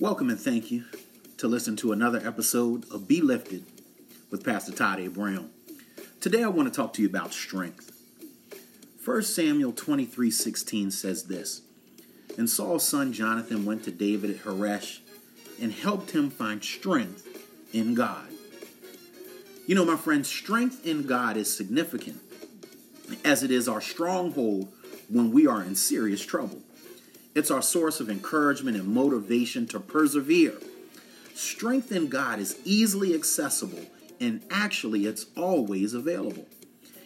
Welcome and thank you to listen to another episode of Be Lifted with Pastor Todd A. Brown. Today I want to talk to you about strength. 1 Samuel 23 16 says this And Saul's son Jonathan went to David at Horesh and helped him find strength in God. You know, my friends, strength in God is significant as it is our stronghold when we are in serious trouble. It's our source of encouragement and motivation to persevere. Strength in God is easily accessible and actually it's always available.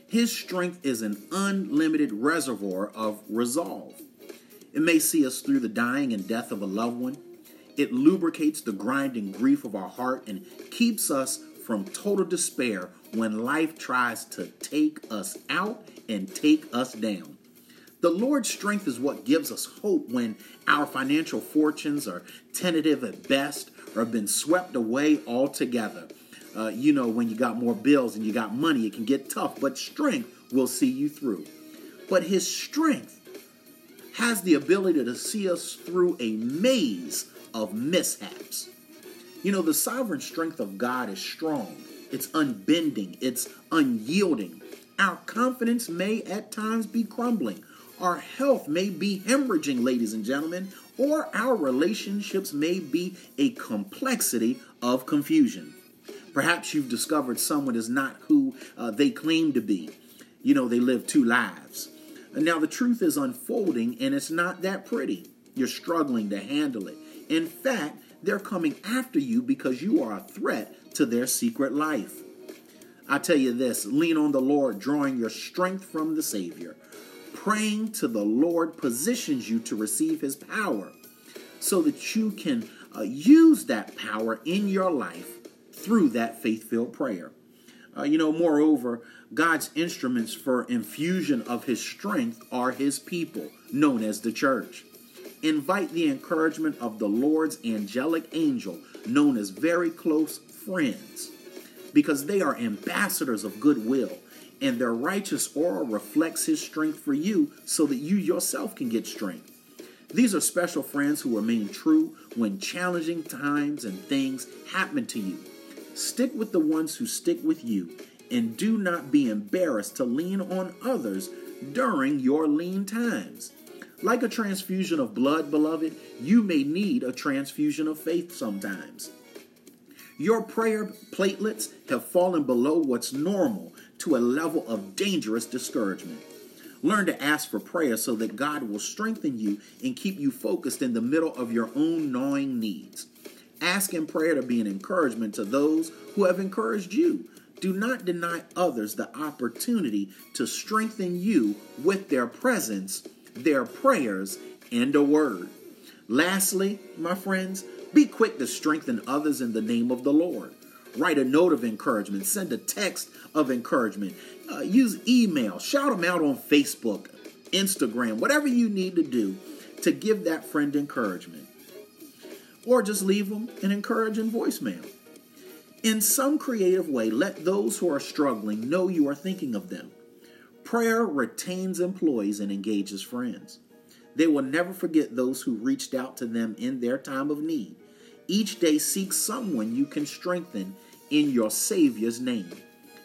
His strength is an unlimited reservoir of resolve. It may see us through the dying and death of a loved one. It lubricates the grinding grief of our heart and keeps us from total despair when life tries to take us out and take us down. The Lord's strength is what gives us hope when our financial fortunes are tentative at best or have been swept away altogether. Uh, you know, when you got more bills and you got money, it can get tough, but strength will see you through. But His strength has the ability to see us through a maze of mishaps. You know, the sovereign strength of God is strong, it's unbending, it's unyielding. Our confidence may at times be crumbling our health may be hemorrhaging, ladies and gentlemen, or our relationships may be a complexity of confusion. Perhaps you've discovered someone is not who uh, they claim to be. You know, they live two lives. And now the truth is unfolding and it's not that pretty. You're struggling to handle it. In fact, they're coming after you because you are a threat to their secret life. I tell you this lean on the Lord, drawing your strength from the Savior praying to the Lord positions you to receive His power so that you can uh, use that power in your life through that faith filled prayer. Uh, you know, moreover, God's instruments for infusion of His strength are His people, known as the church. Invite the encouragement of the Lord's angelic angel, known as very close friends, because they are ambassadors of goodwill and their righteous aura reflects his strength for you so that you yourself can get strength. These are special friends who remain true when challenging times and things happen to you. Stick with the ones who stick with you and do not be embarrassed to lean on others during your lean times. Like a transfusion of blood, beloved, you may need a transfusion of faith sometimes. Your prayer platelets have fallen below what's normal to a level of dangerous discouragement. Learn to ask for prayer so that God will strengthen you and keep you focused in the middle of your own gnawing needs. Ask in prayer to be an encouragement to those who have encouraged you. Do not deny others the opportunity to strengthen you with their presence, their prayers, and a word. Lastly, my friends, be quick to strengthen others in the name of the Lord. Write a note of encouragement, send a text of encouragement, uh, use email, shout them out on Facebook, Instagram, whatever you need to do to give that friend encouragement. Or just leave them an encouraging voicemail. In some creative way, let those who are struggling know you are thinking of them. Prayer retains employees and engages friends. They will never forget those who reached out to them in their time of need. Each day, seek someone you can strengthen in your Savior's name.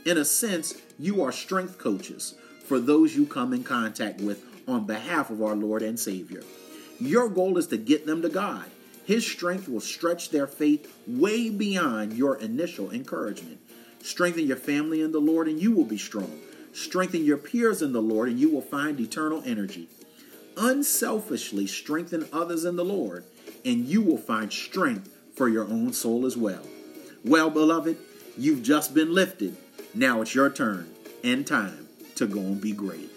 In a sense, you are strength coaches for those you come in contact with on behalf of our Lord and Savior. Your goal is to get them to God. His strength will stretch their faith way beyond your initial encouragement. Strengthen your family in the Lord, and you will be strong. Strengthen your peers in the Lord, and you will find eternal energy. Unselfishly strengthen others in the Lord, and you will find strength for your own soul as well. Well, beloved, you've just been lifted. Now it's your turn and time to go and be great.